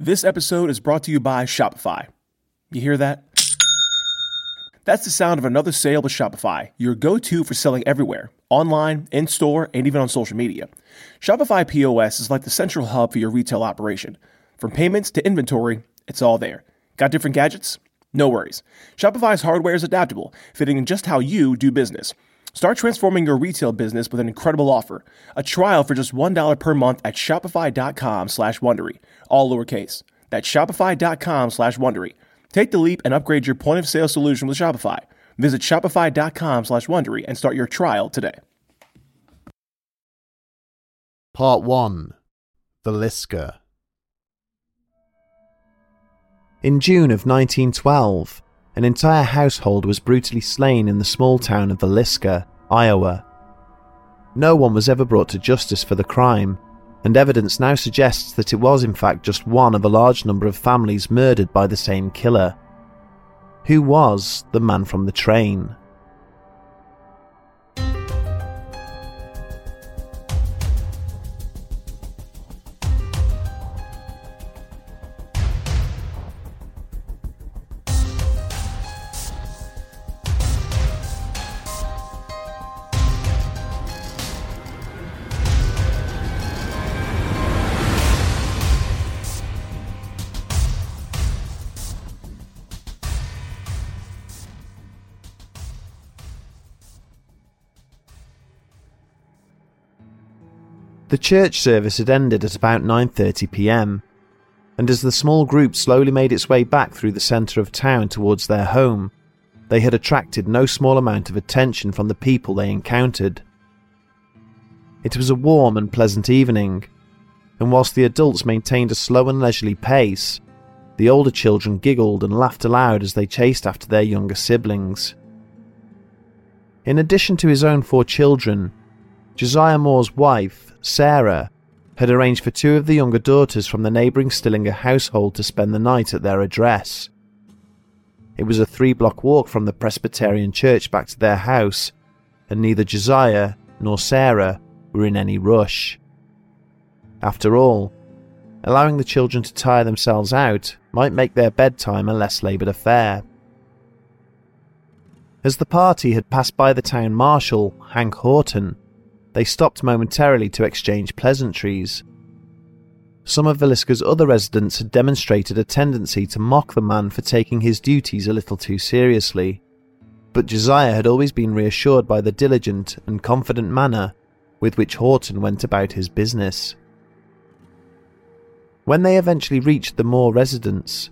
This episode is brought to you by Shopify. You hear that? That's the sound of another sale with Shopify, your go to for selling everywhere online, in store, and even on social media. Shopify POS is like the central hub for your retail operation. From payments to inventory, it's all there. Got different gadgets? No worries. Shopify's hardware is adaptable, fitting in just how you do business. Start transforming your retail business with an incredible offer. A trial for just $1 per month at shopify.com slash Wondery. All lowercase. That's shopify.com slash Wondery. Take the leap and upgrade your point of sale solution with Shopify. Visit shopify.com slash Wondery and start your trial today. Part 1 Villisca In June of 1912, an entire household was brutally slain in the small town of Villisca, Iowa. No one was ever brought to justice for the crime, and evidence now suggests that it was in fact just one of a large number of families murdered by the same killer. Who was the man from the train? The church service had ended at about 9:30 p.m. And as the small group slowly made its way back through the center of town towards their home, they had attracted no small amount of attention from the people they encountered. It was a warm and pleasant evening, and whilst the adults maintained a slow and leisurely pace, the older children giggled and laughed aloud as they chased after their younger siblings. In addition to his own four children, Josiah Moore's wife, Sarah, had arranged for two of the younger daughters from the neighbouring Stillinger household to spend the night at their address. It was a three block walk from the Presbyterian church back to their house, and neither Josiah nor Sarah were in any rush. After all, allowing the children to tire themselves out might make their bedtime a less laboured affair. As the party had passed by the town marshal, Hank Horton, they stopped momentarily to exchange pleasantries. Some of Villisca's other residents had demonstrated a tendency to mock the man for taking his duties a little too seriously, but Josiah had always been reassured by the diligent and confident manner with which Horton went about his business. When they eventually reached the Moore residence,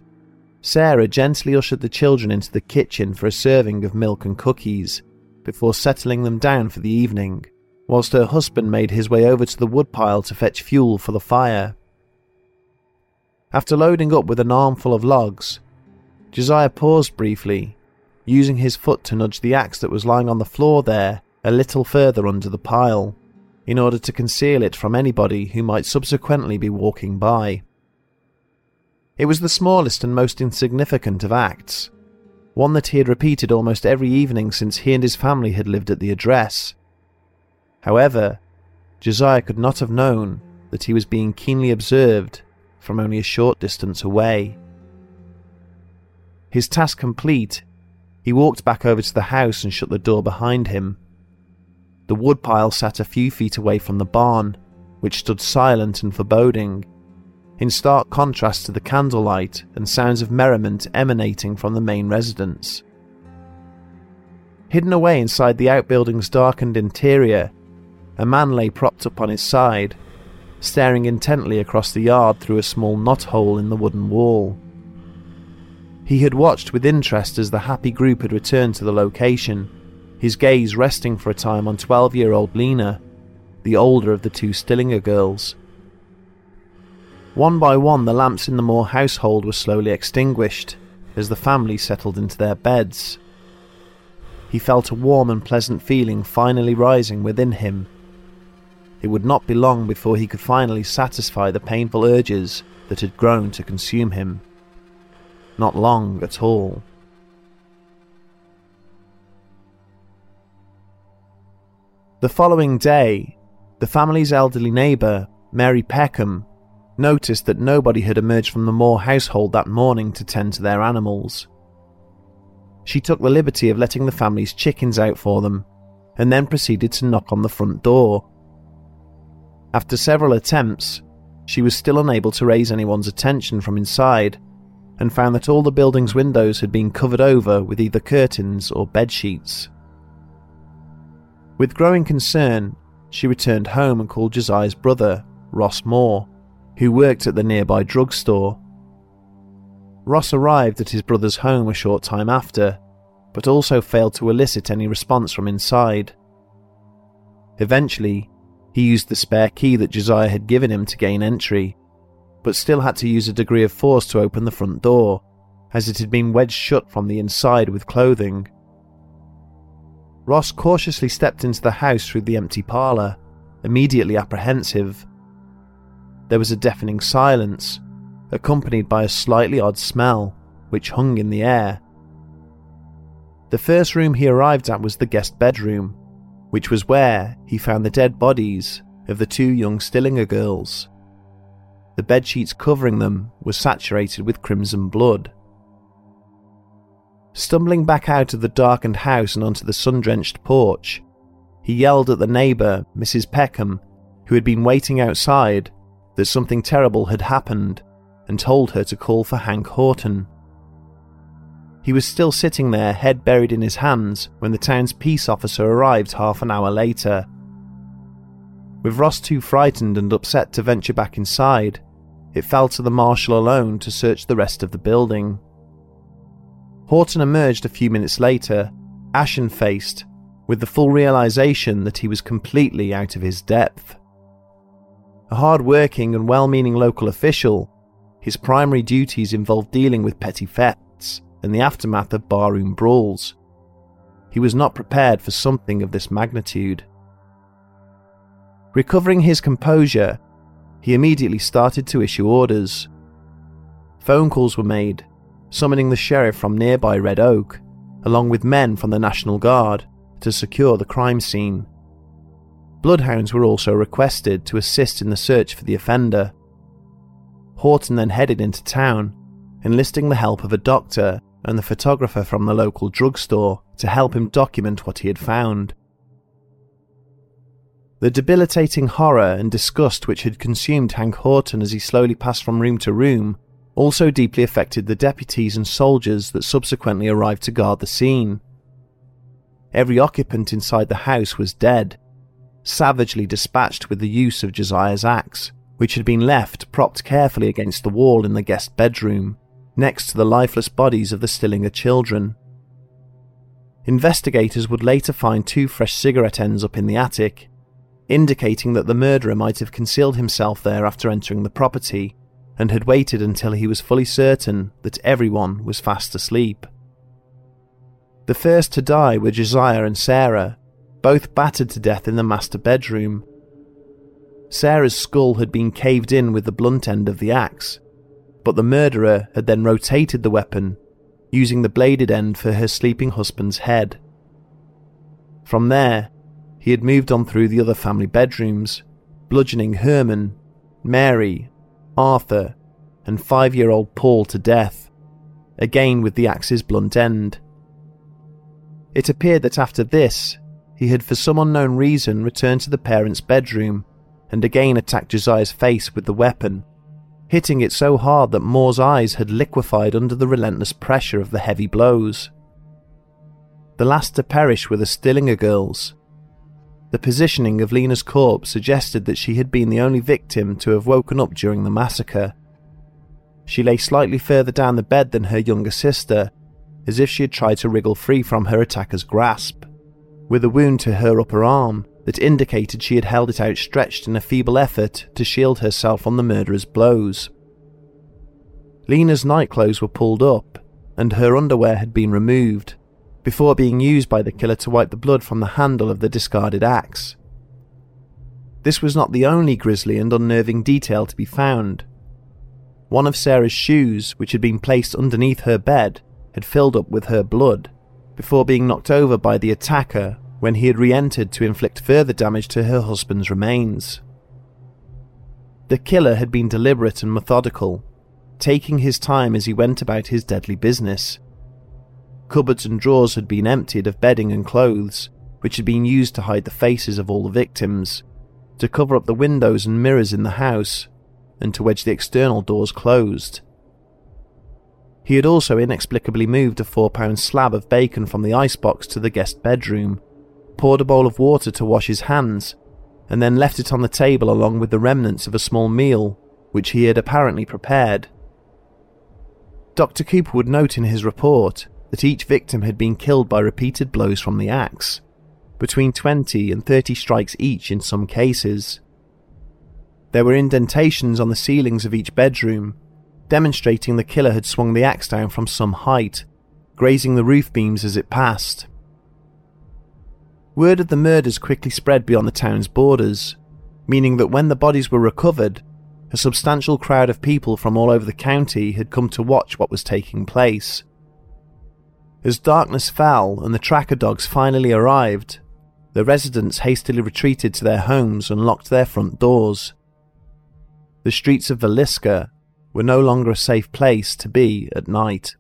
Sarah gently ushered the children into the kitchen for a serving of milk and cookies before settling them down for the evening whilst her husband made his way over to the woodpile to fetch fuel for the fire. After loading up with an armful of logs, Josiah paused briefly, using his foot to nudge the axe that was lying on the floor there a little further under the pile, in order to conceal it from anybody who might subsequently be walking by. It was the smallest and most insignificant of acts, one that he had repeated almost every evening since he and his family had lived at the address, However, Josiah could not have known that he was being keenly observed from only a short distance away. His task complete, he walked back over to the house and shut the door behind him. The woodpile sat a few feet away from the barn, which stood silent and foreboding, in stark contrast to the candlelight and sounds of merriment emanating from the main residence. Hidden away inside the outbuilding's darkened interior a man lay propped up on his side, staring intently across the yard through a small knot hole in the wooden wall. He had watched with interest as the happy group had returned to the location, his gaze resting for a time on 12 year old Lena, the older of the two Stillinger girls. One by one, the lamps in the Moore household were slowly extinguished as the family settled into their beds. He felt a warm and pleasant feeling finally rising within him. It would not be long before he could finally satisfy the painful urges that had grown to consume him. Not long at all. The following day, the family's elderly neighbour, Mary Peckham, noticed that nobody had emerged from the Moore household that morning to tend to their animals. She took the liberty of letting the family's chickens out for them, and then proceeded to knock on the front door. After several attempts, she was still unable to raise anyone's attention from inside, and found that all the building's windows had been covered over with either curtains or bed sheets. With growing concern, she returned home and called Josiah's brother, Ross Moore, who worked at the nearby drugstore. Ross arrived at his brother's home a short time after, but also failed to elicit any response from inside. Eventually, he used the spare key that Josiah had given him to gain entry, but still had to use a degree of force to open the front door, as it had been wedged shut from the inside with clothing. Ross cautiously stepped into the house through the empty parlour, immediately apprehensive. There was a deafening silence, accompanied by a slightly odd smell, which hung in the air. The first room he arrived at was the guest bedroom, which was where he found the dead bodies of the two young Stillinger girls. The bedsheets covering them were saturated with crimson blood. Stumbling back out of the darkened house and onto the sun drenched porch, he yelled at the neighbour, Mrs. Peckham, who had been waiting outside that something terrible had happened and told her to call for Hank Horton. He was still sitting there, head buried in his hands, when the town's peace officer arrived half an hour later. With Ross too frightened and upset to venture back inside, it fell to the marshal alone to search the rest of the building. Horton emerged a few minutes later, ashen faced, with the full realization that he was completely out of his depth. A hard working and well meaning local official, his primary duties involved dealing with petty thefts and the aftermath of barroom brawls. He was not prepared for something of this magnitude. Recovering his composure, he immediately started to issue orders. Phone calls were made, summoning the sheriff from nearby Red Oak, along with men from the National Guard, to secure the crime scene. Bloodhounds were also requested to assist in the search for the offender. Horton then headed into town, enlisting the help of a doctor and the photographer from the local drugstore to help him document what he had found. The debilitating horror and disgust which had consumed Hank Horton as he slowly passed from room to room also deeply affected the deputies and soldiers that subsequently arrived to guard the scene. Every occupant inside the house was dead, savagely dispatched with the use of Josiah's axe, which had been left propped carefully against the wall in the guest bedroom, next to the lifeless bodies of the Stillinger children. Investigators would later find two fresh cigarette ends up in the attic, indicating that the murderer might have concealed himself there after entering the property and had waited until he was fully certain that everyone was fast asleep. The first to die were Josiah and Sarah, both battered to death in the master bedroom. Sarah's skull had been caved in with the blunt end of the axe, but the murderer had then rotated the weapon, using the bladed end for her sleeping husband's head. From there, he had moved on through the other family bedrooms, bludgeoning Herman, Mary, Arthur, and five year old Paul to death, again with the axe's blunt end. It appeared that after this, he had for some unknown reason returned to the parents' bedroom and again attacked Josiah's face with the weapon, hitting it so hard that Moore's eyes had liquefied under the relentless pressure of the heavy blows. The last to perish were the Stillinger girls. The positioning of Lena's corpse suggested that she had been the only victim to have woken up during the massacre. She lay slightly further down the bed than her younger sister, as if she had tried to wriggle free from her attacker's grasp with a wound to her upper arm that indicated she had held it outstretched in a feeble effort to shield herself from the murderer's blows. Lena's nightclothes were pulled up, and her underwear had been removed, before being used by the killer to wipe the blood from the handle of the discarded axe. This was not the only grisly and unnerving detail to be found. One of Sarah's shoes, which had been placed underneath her bed, had filled up with her blood, before being knocked over by the attacker when he had re entered to inflict further damage to her husband's remains. The killer had been deliberate and methodical, taking his time as he went about his deadly business. Cupboards and drawers had been emptied of bedding and clothes, which had been used to hide the faces of all the victims, to cover up the windows and mirrors in the house, and to wedge the external doors closed. He had also inexplicably moved a four pound slab of bacon from the icebox to the guest bedroom poured a bowl of water to wash his hands, and then left it on the table along with the remnants of a small meal which he had apparently prepared. Dr. Cooper would note in his report that each victim had been killed by repeated blows from the axe, between 20 and 30 strikes each in some cases. There were indentations on the ceilings of each bedroom, demonstrating the killer had swung the axe down from some height, grazing the roof beams as it passed. Word of the murders quickly spread beyond the town's borders, meaning that when the bodies were recovered, a substantial crowd of people from all over the county had come to watch what was taking place. As darkness fell and the tracker dogs finally arrived, the residents hastily retreated to their homes and locked their front doors. The streets of Villisca were no longer a safe place to be at night.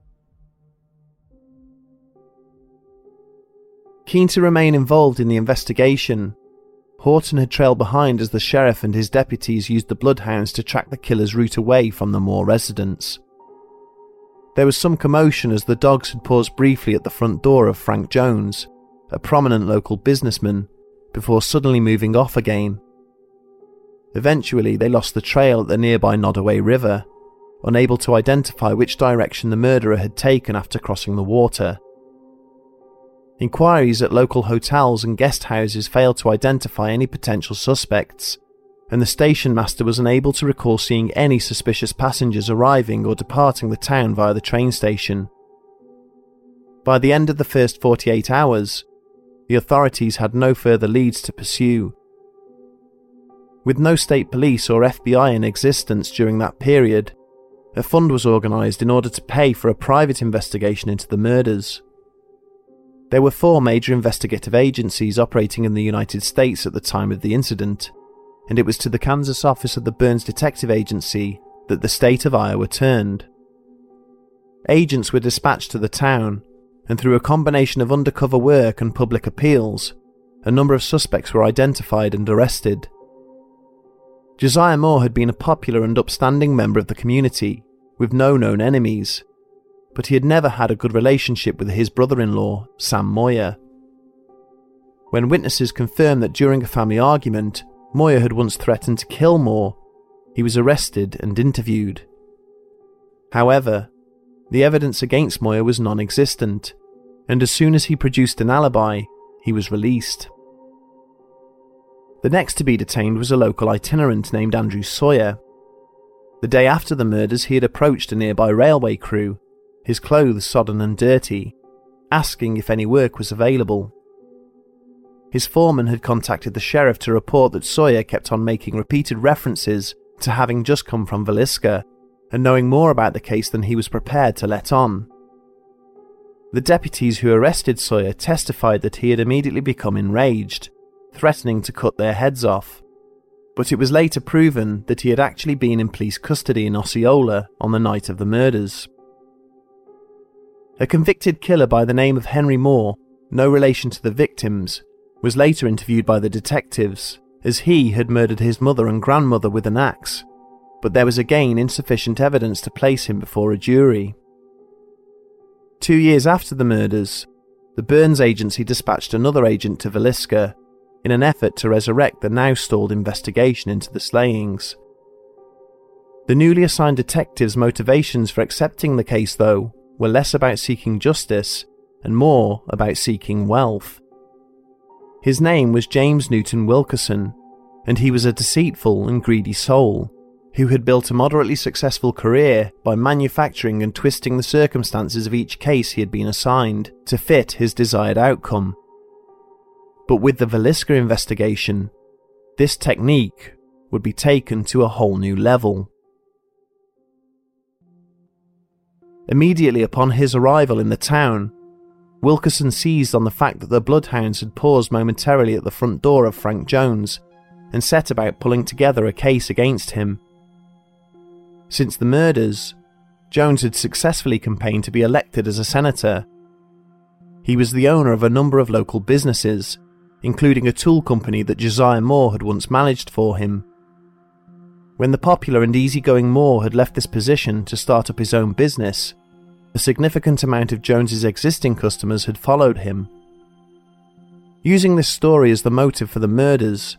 Keen to remain involved in the investigation, Horton had trailed behind as the sheriff and his deputies used the bloodhounds to track the killer's route away from the Moore residence. There was some commotion as the dogs had paused briefly at the front door of Frank Jones, a prominent local businessman, before suddenly moving off again. Eventually, they lost the trail at the nearby Nodaway River, unable to identify which direction the murderer had taken after crossing the water. Inquiries at local hotels and guest houses failed to identify any potential suspects, and the station master was unable to recall seeing any suspicious passengers arriving or departing the town via the train station. By the end of the first 48 hours, the authorities had no further leads to pursue. With no state police or FBI in existence during that period, a fund was organised in order to pay for a private investigation into the murders. There were four major investigative agencies operating in the United States at the time of the incident, and it was to the Kansas office of the Burns Detective Agency that the state of Iowa turned. Agents were dispatched to the town, and through a combination of undercover work and public appeals, a number of suspects were identified and arrested. Josiah Moore had been a popular and upstanding member of the community, with no known enemies, but he had never had a good relationship with his brother in law, Sam Moyer. When witnesses confirmed that during a family argument, Moyer had once threatened to kill Moore, he was arrested and interviewed. However, the evidence against Moyer was non existent, and as soon as he produced an alibi, he was released. The next to be detained was a local itinerant named Andrew Sawyer. The day after the murders, he had approached a nearby railway crew his clothes sodden and dirty, asking if any work was available. His foreman had contacted the sheriff to report that Sawyer kept on making repeated references to having just come from Villisca and knowing more about the case than he was prepared to let on. The deputies who arrested Sawyer testified that he had immediately become enraged, threatening to cut their heads off. But it was later proven that he had actually been in police custody in Osceola on the night of the murders. A convicted killer by the name of Henry Moore, no relation to the victims, was later interviewed by the detectives, as he had murdered his mother and grandmother with an axe, but there was again insufficient evidence to place him before a jury. Two years after the murders, the Burns Agency dispatched another agent to Villisca in an effort to resurrect the now stalled investigation into the slayings. The newly assigned detectives' motivations for accepting the case, though, were less about seeking justice and more about seeking wealth. His name was James Newton Wilkerson, and he was a deceitful and greedy soul who had built a moderately successful career by manufacturing and twisting the circumstances of each case he had been assigned to fit his desired outcome. But with the Villisca investigation, this technique would be taken to a whole new level. Immediately upon his arrival in the town, Wilkerson seized on the fact that the bloodhounds had paused momentarily at the front door of Frank Jones and set about pulling together a case against him. Since the murders, Jones had successfully campaigned to be elected as a senator. He was the owner of a number of local businesses, including a tool company that Josiah Moore had once managed for him. When the popular and easygoing Moore had left this position to start up his own business, a significant amount of Jones's existing customers had followed him. Using this story as the motive for the murders,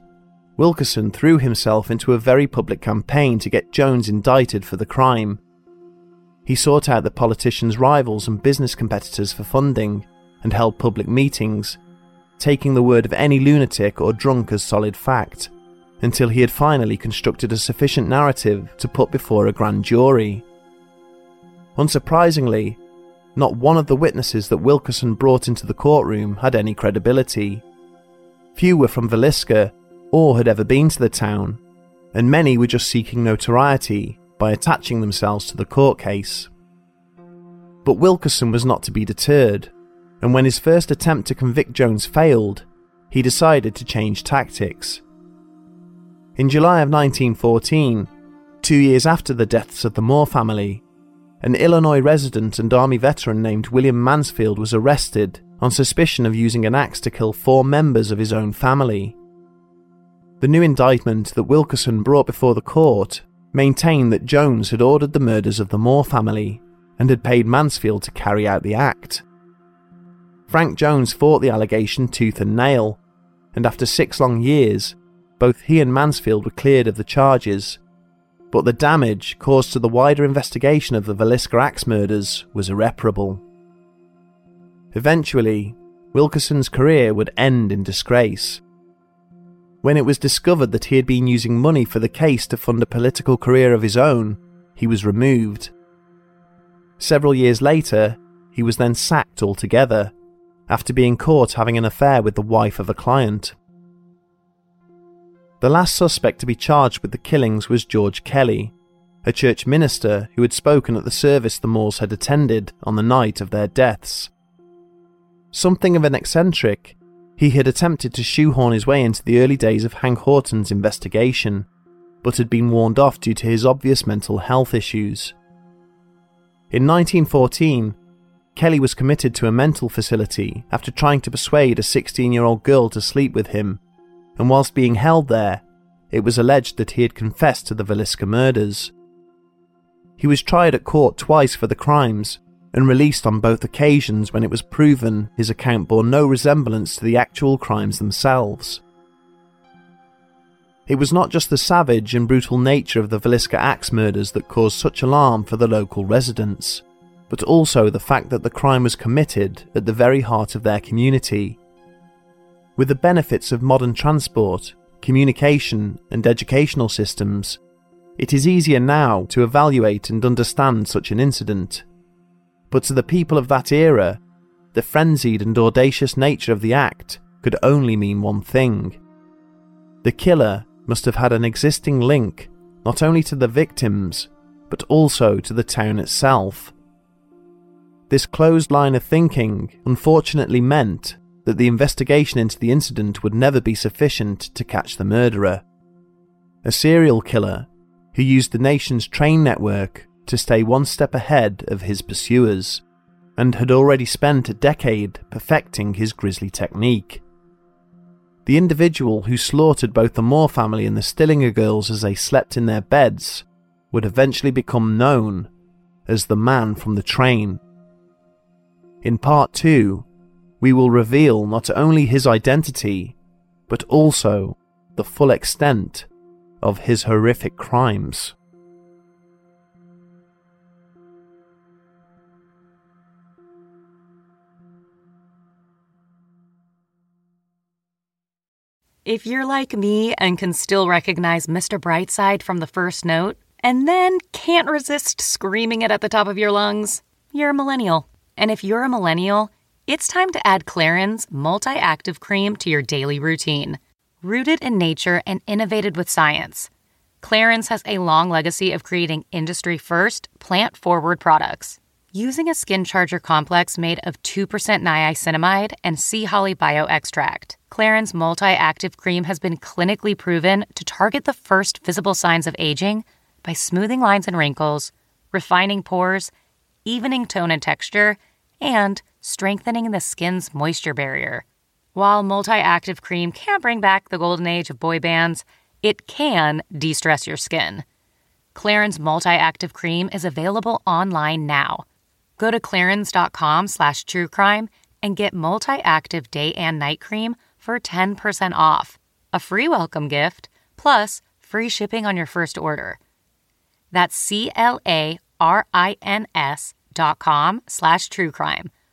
Wilkerson threw himself into a very public campaign to get Jones indicted for the crime. He sought out the politician's rivals and business competitors for funding and held public meetings, taking the word of any lunatic or drunk as solid fact, until he had finally constructed a sufficient narrative to put before a grand jury. Unsurprisingly, not one of the witnesses that Wilkerson brought into the courtroom had any credibility. Few were from Villisca or had ever been to the town, and many were just seeking notoriety by attaching themselves to the court case. But Wilkerson was not to be deterred, and when his first attempt to convict Jones failed, he decided to change tactics. In July of 1914, two years after the deaths of the Moore family, an Illinois resident and Army veteran named William Mansfield was arrested on suspicion of using an axe to kill four members of his own family. The new indictment that Wilkerson brought before the court maintained that Jones had ordered the murders of the Moore family and had paid Mansfield to carry out the act. Frank Jones fought the allegation tooth and nail, and after six long years, both he and Mansfield were cleared of the charges. But the damage caused to the wider investigation of the Villisca axe murders was irreparable. Eventually, Wilkerson's career would end in disgrace when it was discovered that he had been using money for the case to fund a political career of his own, he was removed. Several years later, he was then sacked altogether, after being caught having an affair with the wife of a client. The last suspect to be charged with the killings was George Kelly, a church minister who had spoken at the service the Moors had attended on the night of their deaths. Something of an eccentric, he had attempted to shoehorn his way into the early days of Hank Horton's investigation, but had been warned off due to his obvious mental health issues. In 1914, Kelly was committed to a mental facility after trying to persuade a 16 year old girl to sleep with him, and whilst being held there, it was alleged that he had confessed to the Villisca murders. He was tried at court twice for the crimes, and released on both occasions when it was proven his account bore no resemblance to the actual crimes themselves. It was not just the savage and brutal nature of the Villisca axe murders that caused such alarm for the local residents, but also the fact that the crime was committed at the very heart of their community. With the benefits of modern transport, communication, and educational systems, it is easier now to evaluate and understand such an incident but to the people of that era, the frenzied and audacious nature of the act could only mean one thing. The killer must have had an existing link not only to the victims, but also to the town itself. This closed line of thinking unfortunately meant that the investigation into the incident would never be sufficient to catch the murderer. A serial killer who used the nation's train network to stay one step ahead of his pursuers, and had already spent a decade perfecting his grisly technique. The individual who slaughtered both the Moore family and the Stillinger girls as they slept in their beds would eventually become known as the man from the train. In part 2, we will reveal not only his identity, but also the full extent of his horrific crimes. If you're like me and can still recognize Mr. Brightside from the first note, and then can't resist screaming it at the top of your lungs, you're a millennial. And if you're a millennial, it's time to add Clarins Multi Active Cream to your daily routine. Rooted in nature and innovated with science, Clarins has a long legacy of creating industry first, plant forward products. Using a skin charger complex made of 2% niacinamide and sea holly bioextract, Clarins Multi Active Cream has been clinically proven to target the first visible signs of aging by smoothing lines and wrinkles, refining pores, evening tone and texture, and strengthening the skin's moisture barrier. While multi active cream can't bring back the golden age of boy bands, it can de stress your skin. Clarins Multi Active Cream is available online now. Go to clarins.com slash truecrime and get multi active day and night cream for 10% off, a free welcome gift, plus free shipping on your first order. That's C L A R I N S dot com slash truecrime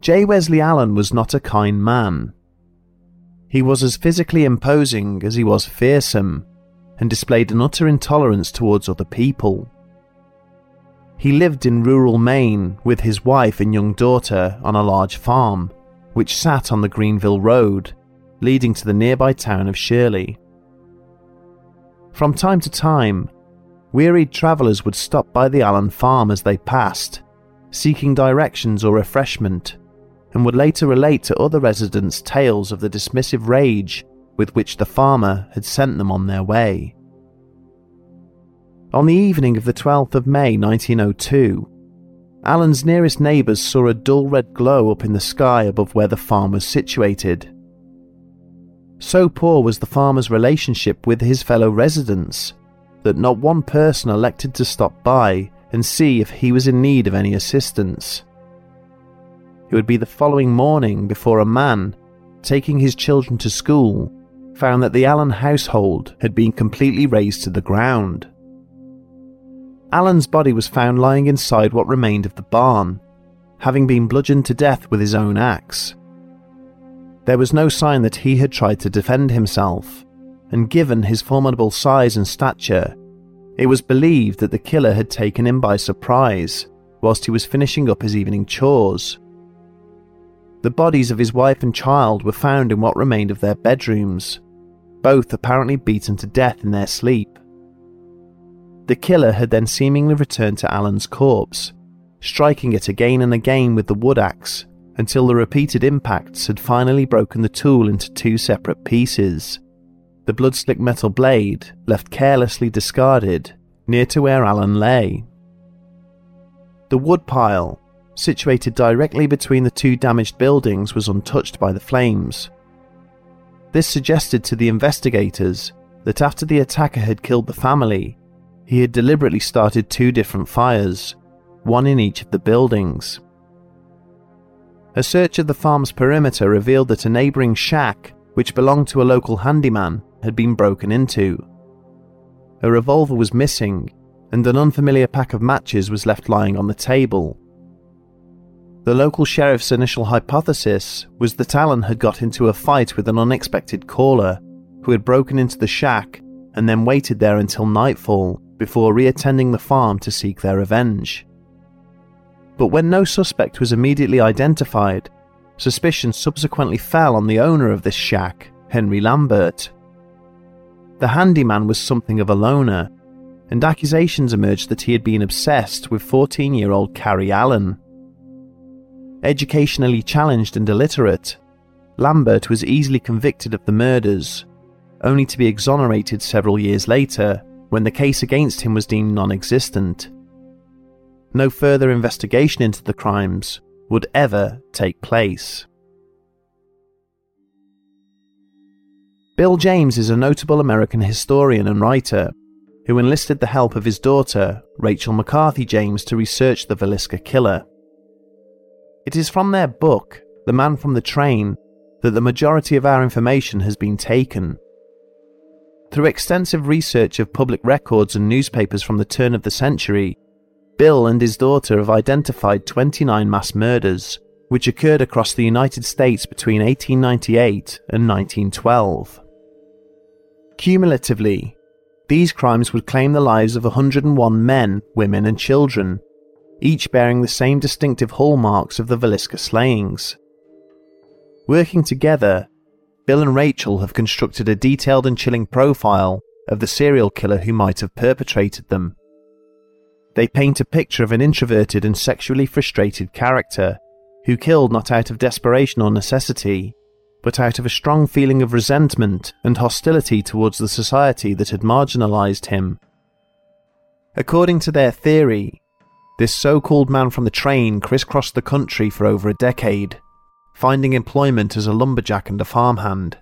J. Wesley Allen was not a kind man. He was as physically imposing as he was fearsome, and displayed an utter intolerance towards other people. He lived in rural Maine with his wife and young daughter on a large farm, which sat on the Greenville Road, leading to the nearby town of Shirley. From time to time, wearied travellers would stop by the Allen farm as they passed, seeking directions or refreshment and would later relate to other residents tales of the dismissive rage with which the farmer had sent them on their way. On the evening of the 12th of May 1902, Allen's nearest neighbours saw a dull red glow up in the sky above where the farm was situated. So poor was the farmer's relationship with his fellow residents that not one person elected to stop by and see if he was in need of any assistance. It would be the following morning before a man, taking his children to school, found that the Allen household had been completely razed to the ground. Allen's body was found lying inside what remained of the barn, having been bludgeoned to death with his own axe. There was no sign that he had tried to defend himself, and given his formidable size and stature, it was believed that the killer had taken him by surprise whilst he was finishing up his evening chores. The bodies of his wife and child were found in what remained of their bedrooms, both apparently beaten to death in their sleep. The killer had then seemingly returned to Allen's corpse, striking it again and again with the wood axe until the repeated impacts had finally broken the tool into two separate pieces. The blood slick metal blade left carelessly discarded near to where Alan lay. The wood pile situated directly between the two damaged buildings, was untouched by the flames. This suggested to the investigators that after the attacker had killed the family, he had deliberately started two different fires, one in each of the buildings. A search of the farm's perimeter revealed that a neighbouring shack, which belonged to a local handyman, had been broken into. A revolver was missing, and an unfamiliar pack of matches was left lying on the table, the local sheriff's initial hypothesis was that Allen had got into a fight with an unexpected caller who had broken into the shack and then waited there until nightfall before reattending the farm to seek their revenge. But when no suspect was immediately identified, suspicion subsequently fell on the owner of this shack Henry Lambert. The handyman was something of a loner, and accusations emerged that he had been obsessed with 14 year old Carrie Allen. Educationally challenged and illiterate, Lambert was easily convicted of the murders, only to be exonerated several years later when the case against him was deemed non existent. No further investigation into the crimes would ever take place. Bill James is a notable American historian and writer who enlisted the help of his daughter, Rachel McCarthy James, to research the Villisca killer. It is from their book, The Man from the Train, that the majority of our information has been taken. Through extensive research of public records and newspapers from the turn of the century, Bill and his daughter have identified 29 mass murders, which occurred across the United States between 1898 and 1912. Cumulatively, these crimes would claim the lives of 101 men, women, and children, each bearing the same distinctive hallmarks of the Villisca slayings. Working together, Bill and Rachel have constructed a detailed and chilling profile of the serial killer who might have perpetrated them. They paint a picture of an introverted and sexually frustrated character who killed not out of desperation or necessity, but out of a strong feeling of resentment and hostility towards the society that had marginalized him. According to their theory, this so called man from the train crisscrossed the country for over a decade, finding employment as a lumberjack and a farmhand.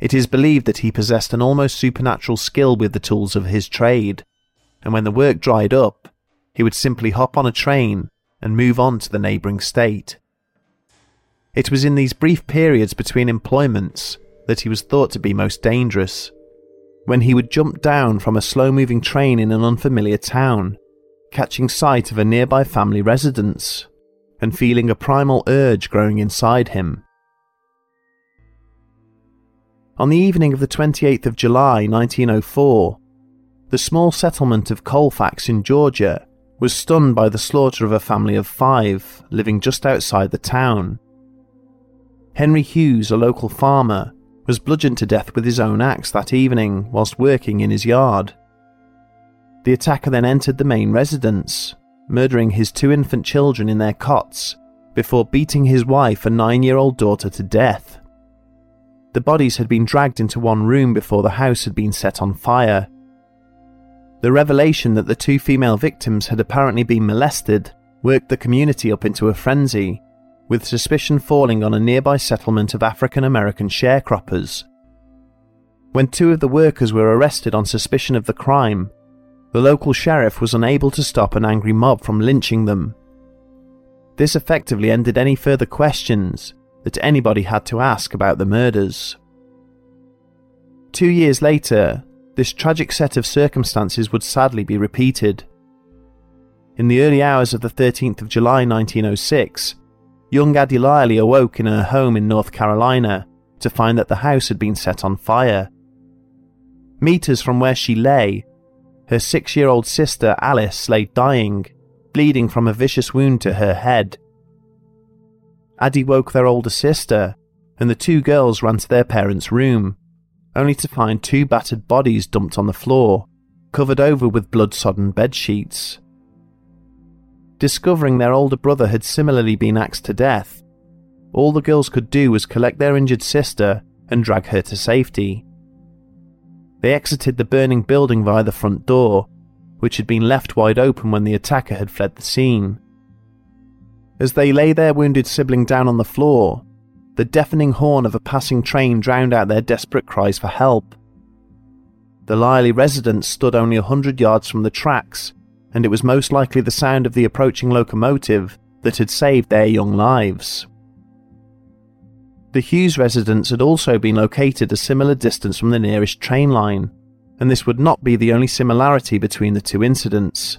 It is believed that he possessed an almost supernatural skill with the tools of his trade and when the work dried up, he would simply hop on a train and move on to the neighbouring state. It was in these brief periods between employments that he was thought to be most dangerous, when he would jump down from a slow moving train in an unfamiliar town, catching sight of a nearby family residence, and feeling a primal urge growing inside him. On the evening of the 28th of July 1904, the small settlement of Colfax in Georgia was stunned by the slaughter of a family of five living just outside the town. Henry Hughes, a local farmer, was bludgeoned to death with his own axe that evening whilst working in his yard. The attacker then entered the main residence, murdering his two infant children in their cots before beating his wife and nine year old daughter to death. The bodies had been dragged into one room before the house had been set on fire, the revelation that the two female victims had apparently been molested worked the community up into a frenzy, with suspicion falling on a nearby settlement of African American sharecroppers. When two of the workers were arrested on suspicion of the crime, the local sheriff was unable to stop an angry mob from lynching them. This effectively ended any further questions that anybody had to ask about the murders. Two years later, this tragic set of circumstances would sadly be repeated. In the early hours of the 13th of July 1906, young Addie Lyerly awoke in her home in North Carolina to find that the house had been set on fire. Meters from where she lay, her six year old sister Alice lay dying, bleeding from a vicious wound to her head. Addie woke their older sister, and the two girls ran to their parents' room only to find two battered bodies dumped on the floor, covered over with blood sodden bed sheets. Discovering their older brother had similarly been axed to death, all the girls could do was collect their injured sister and drag her to safety. They exited the burning building via the front door, which had been left wide open when the attacker had fled the scene. As they lay their wounded sibling down on the floor, the deafening horn of a passing train drowned out their desperate cries for help. The Lyerly residence stood only a hundred yards from the tracks, and it was most likely the sound of the approaching locomotive that had saved their young lives. The Hughes residence had also been located a similar distance from the nearest train line, and this would not be the only similarity between the two incidents.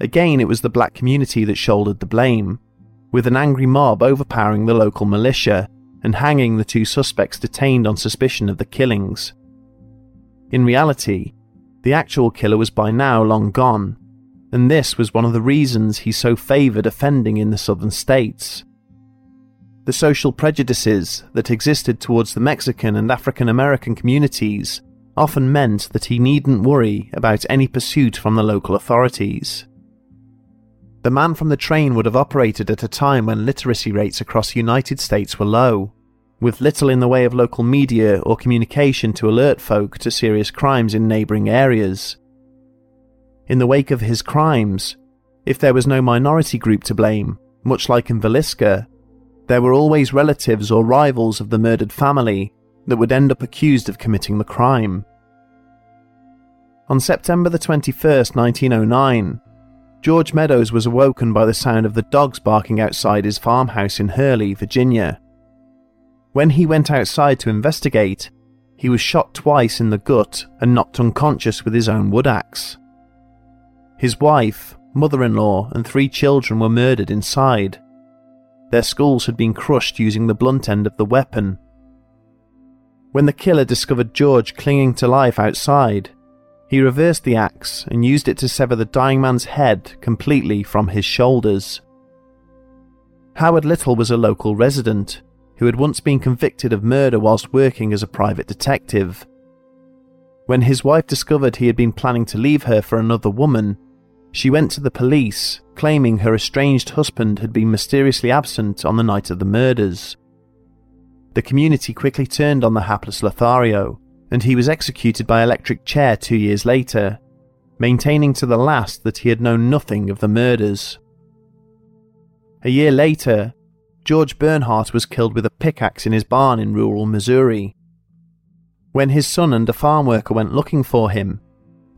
Again, it was the black community that shouldered the blame, with an angry mob overpowering the local militia and hanging the two suspects detained on suspicion of the killings. In reality, the actual killer was by now long gone, and this was one of the reasons he so favoured offending in the southern states. The social prejudices that existed towards the Mexican and African American communities often meant that he needn't worry about any pursuit from the local authorities. The man from the train would have operated at a time when literacy rates across the United States were low, with little in the way of local media or communication to alert folk to serious crimes in neighbouring areas. In the wake of his crimes, if there was no minority group to blame, much like in Villisca, there were always relatives or rivals of the murdered family that would end up accused of committing the crime. On September the 21st, 1909, George Meadows was awoken by the sound of the dogs barking outside his farmhouse in Hurley, Virginia. When he went outside to investigate, he was shot twice in the gut and knocked unconscious with his own wood axe. His wife, mother in law, and three children were murdered inside. Their skulls had been crushed using the blunt end of the weapon. When the killer discovered George clinging to life outside, he reversed the axe and used it to sever the dying man's head completely from his shoulders. Howard Little was a local resident who had once been convicted of murder whilst working as a private detective. When his wife discovered he had been planning to leave her for another woman, she went to the police, claiming her estranged husband had been mysteriously absent on the night of the murders. The community quickly turned on the hapless Lothario, and he was executed by electric chair two years later, maintaining to the last that he had known nothing of the murders. A year later, George Bernhardt was killed with a pickaxe in his barn in rural Missouri. When his son and a farm worker went looking for him,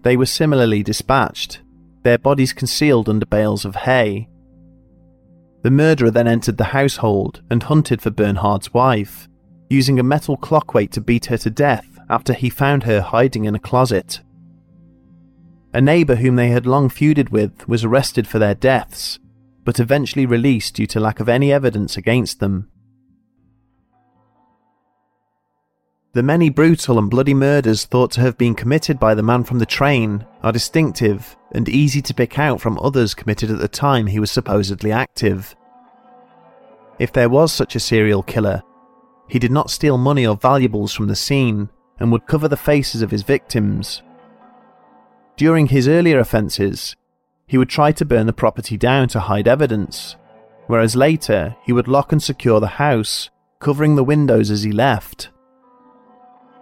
they were similarly dispatched, their bodies concealed under bales of hay. The murderer then entered the household and hunted for Bernhard's wife, using a metal clockweight to beat her to death after he found her hiding in a closet. A neighbour whom they had long feuded with was arrested for their deaths, but eventually released due to lack of any evidence against them. The many brutal and bloody murders thought to have been committed by the man from the train are distinctive and easy to pick out from others committed at the time he was supposedly active. If there was such a serial killer, he did not steal money or valuables from the scene and would cover the faces of his victims. During his earlier offences, he would try to burn the property down to hide evidence, whereas later he would lock and secure the house, covering the windows as he left.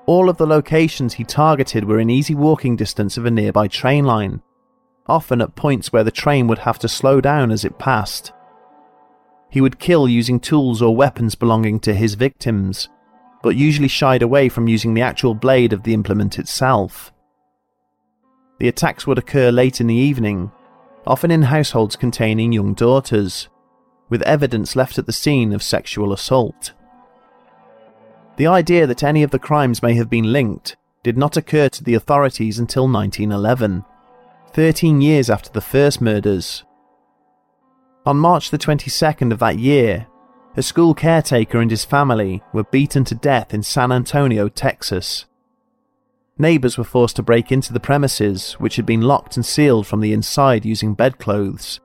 All of the locations he targeted were in easy walking distance of a nearby train line, often at points where the train would have to slow down as it passed. He would kill using tools or weapons belonging to his victims, but usually shied away from using the actual blade of the implement itself. The attacks would occur late in the evening, often in households containing young daughters, with evidence left at the scene of sexual assault. The idea that any of the crimes may have been linked did not occur to the authorities until 1911, 13 years after the first murders. On March the 22nd of that year, a school caretaker and his family were beaten to death in San Antonio, Texas. Neighbours were forced to break into the premises, which had been locked and sealed from the inside using bedclothes.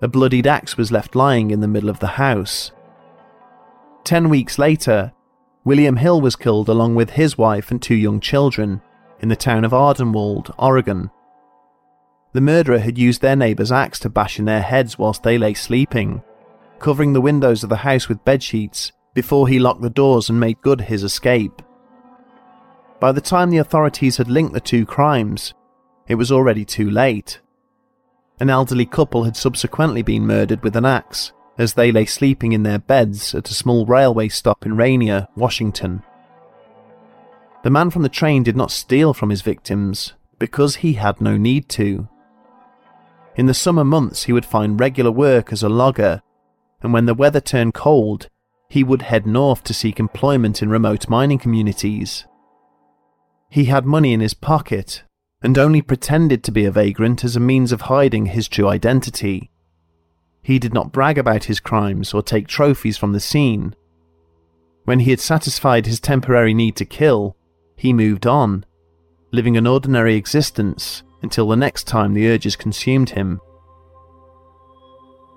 A bloodied axe was left lying in the middle of the house. Ten weeks later, William Hill was killed along with his wife and two young children in the town of Ardenwald, Oregon. The murderer had used their neighbour's axe to bash in their heads whilst they lay sleeping, covering the windows of the house with bedsheets before he locked the doors and made good his escape. By the time the authorities had linked the two crimes, it was already too late. An elderly couple had subsequently been murdered with an axe, as they lay sleeping in their beds at a small railway stop in Rainier, Washington. The man from the train did not steal from his victims because he had no need to. In the summer months, he would find regular work as a logger, and when the weather turned cold, he would head north to seek employment in remote mining communities. He had money in his pocket and only pretended to be a vagrant as a means of hiding his true identity. He did not brag about his crimes or take trophies from the scene. When he had satisfied his temporary need to kill, he moved on, living an ordinary existence until the next time the urges consumed him.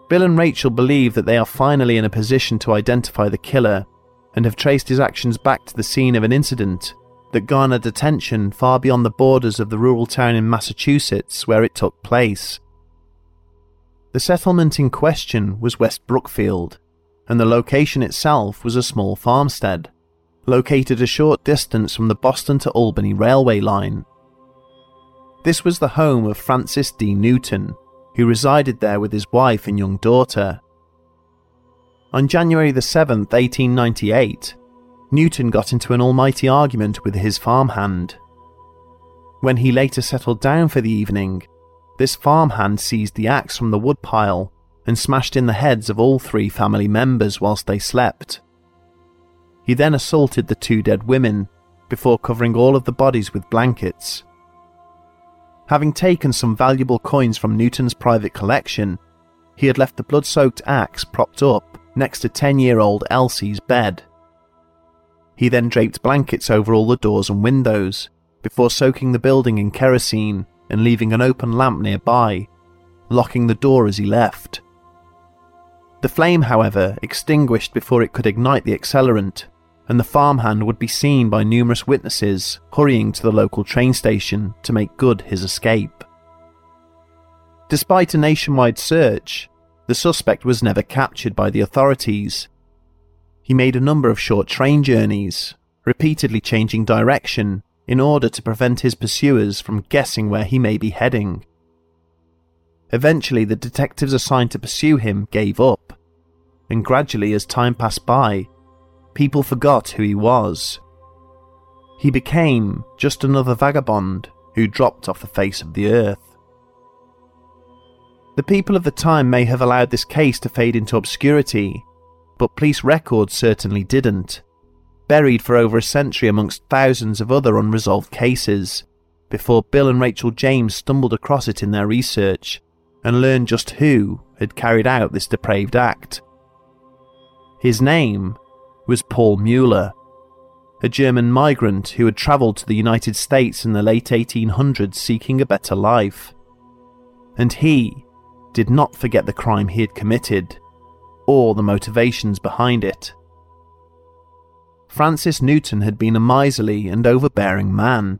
Bill and Rachel believe that they are finally in a position to identify the killer and have traced his actions back to the scene of an incident that garnered attention far beyond the borders of the rural town in Massachusetts where it took place. The settlement in question was West Brookfield, and the location itself was a small farmstead, located a short distance from the Boston to Albany railway line. This was the home of Francis D. Newton, who resided there with his wife and young daughter. On January the 7th, 1898, Newton got into an almighty argument with his farmhand. When he later settled down for the evening, this farmhand seized the axe from the woodpile and smashed in the heads of all three family members whilst they slept. He then assaulted the two dead women before covering all of the bodies with blankets. Having taken some valuable coins from Newton's private collection, he had left the blood soaked axe propped up next to 10 year old Elsie's bed. He then draped blankets over all the doors and windows before soaking the building in kerosene and leaving an open lamp nearby, locking the door as he left. The flame, however, extinguished before it could ignite the accelerant, and the farmhand would be seen by numerous witnesses hurrying to the local train station to make good his escape. Despite a nationwide search, the suspect was never captured by the authorities. He made a number of short train journeys, repeatedly changing direction in order to prevent his pursuers from guessing where he may be heading. Eventually, the detectives assigned to pursue him gave up, and gradually, as time passed by, people forgot who he was. He became just another vagabond who dropped off the face of the earth. The people of the time may have allowed this case to fade into obscurity, but police records certainly didn't buried for over a century amongst thousands of other unresolved cases, before Bill and Rachel James stumbled across it in their research and learned just who had carried out this depraved act. His name was Paul Mueller, a German migrant who had travelled to the United States in the late 1800s seeking a better life. And he did not forget the crime he had committed, or the motivations behind it. Francis Newton had been a miserly and overbearing man,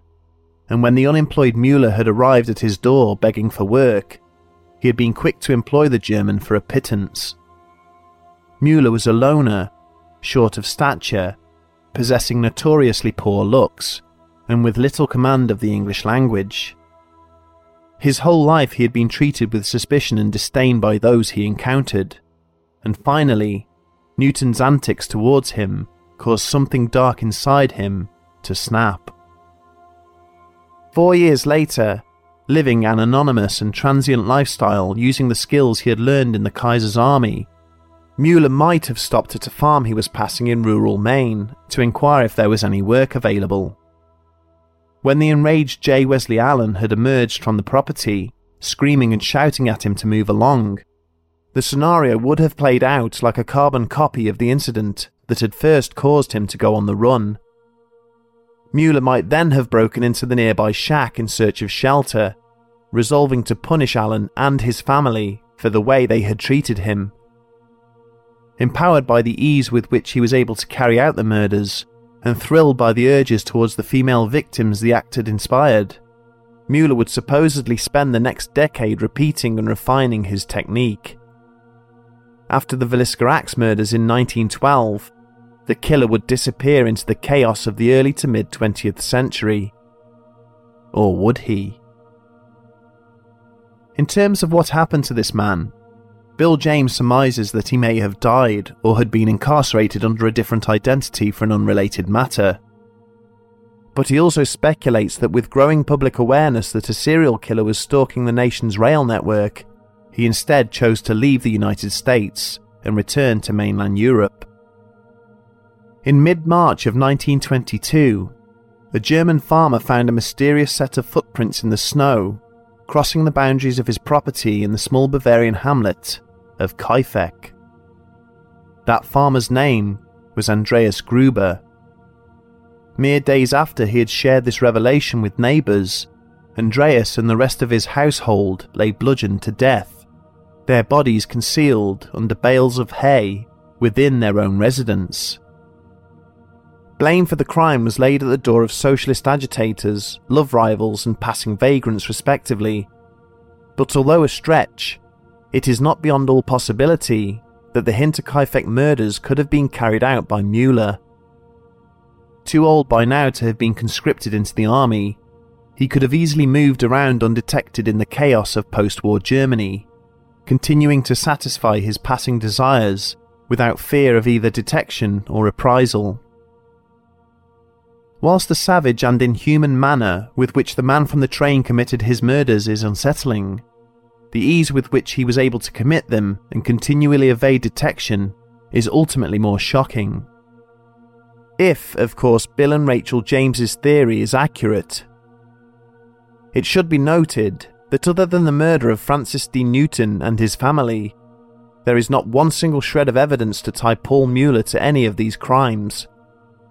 and when the unemployed Mueller had arrived at his door begging for work, he had been quick to employ the German for a pittance. Mueller was a loner, short of stature, possessing notoriously poor looks, and with little command of the English language. His whole life he had been treated with suspicion and disdain by those he encountered, and finally, Newton's antics towards him caused something dark inside him to snap. Four years later, living an anonymous and transient lifestyle using the skills he had learned in the Kaiser's army, Mueller might have stopped at a farm he was passing in rural Maine to inquire if there was any work available. When the enraged J. Wesley Allen had emerged from the property, screaming and shouting at him to move along, the scenario would have played out like a carbon copy of the incident that had first caused him to go on the run. Mueller might then have broken into the nearby shack in search of shelter, resolving to punish Allen and his family for the way they had treated him. Empowered by the ease with which he was able to carry out the murders, and thrilled by the urges towards the female victims the act had inspired, Mueller would supposedly spend the next decade repeating and refining his technique. After the Villisca Axe murders in 1912, the killer would disappear into the chaos of the early to mid 20th century. Or would he? In terms of what happened to this man, Bill James surmises that he may have died or had been incarcerated under a different identity for an unrelated matter. But he also speculates that with growing public awareness that a serial killer was stalking the nation's rail network, he instead chose to leave the United States and return to mainland Europe. In mid March of 1922, a German farmer found a mysterious set of footprints in the snow, crossing the boundaries of his property in the small Bavarian hamlet of Kaifeck. That farmer's name was Andreas Gruber. Mere days after he had shared this revelation with neighbours, Andreas and the rest of his household lay bludgeoned to death, their bodies concealed under bales of hay within their own residence. Blame for the crime was laid at the door of socialist agitators, love rivals, and passing vagrants, respectively. But although a stretch, it is not beyond all possibility that the Hinterkaifeck murders could have been carried out by Mueller. Too old by now to have been conscripted into the army, he could have easily moved around undetected in the chaos of post war Germany, continuing to satisfy his passing desires without fear of either detection or reprisal. Whilst the savage and inhuman manner with which the man from the train committed his murders is unsettling, the ease with which he was able to commit them and continually evade detection is ultimately more shocking. If, of course, Bill and Rachel James's theory is accurate. It should be noted that other than the murder of Francis D. Newton and his family, there is not one single shred of evidence to tie Paul Mueller to any of these crimes,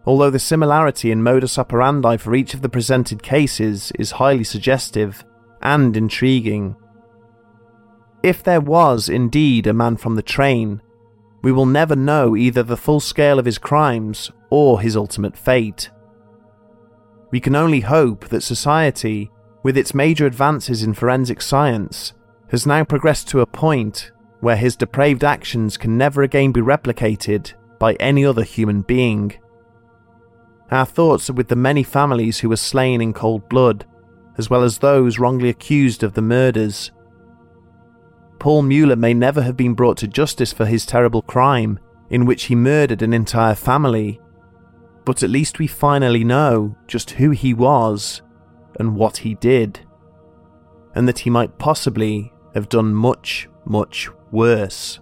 although the similarity in modus operandi for each of the presented cases is highly suggestive and intriguing. If there was indeed a man from the train, we will never know either the full scale of his crimes or his ultimate fate. We can only hope that society, with its major advances in forensic science, has now progressed to a point where his depraved actions can never again be replicated by any other human being. Our thoughts are with the many families who were slain in cold blood, as well as those wrongly accused of the murders Paul Mueller may never have been brought to justice for his terrible crime, in which he murdered an entire family. But at least we finally know just who he was and what he did, and that he might possibly have done much, much worse.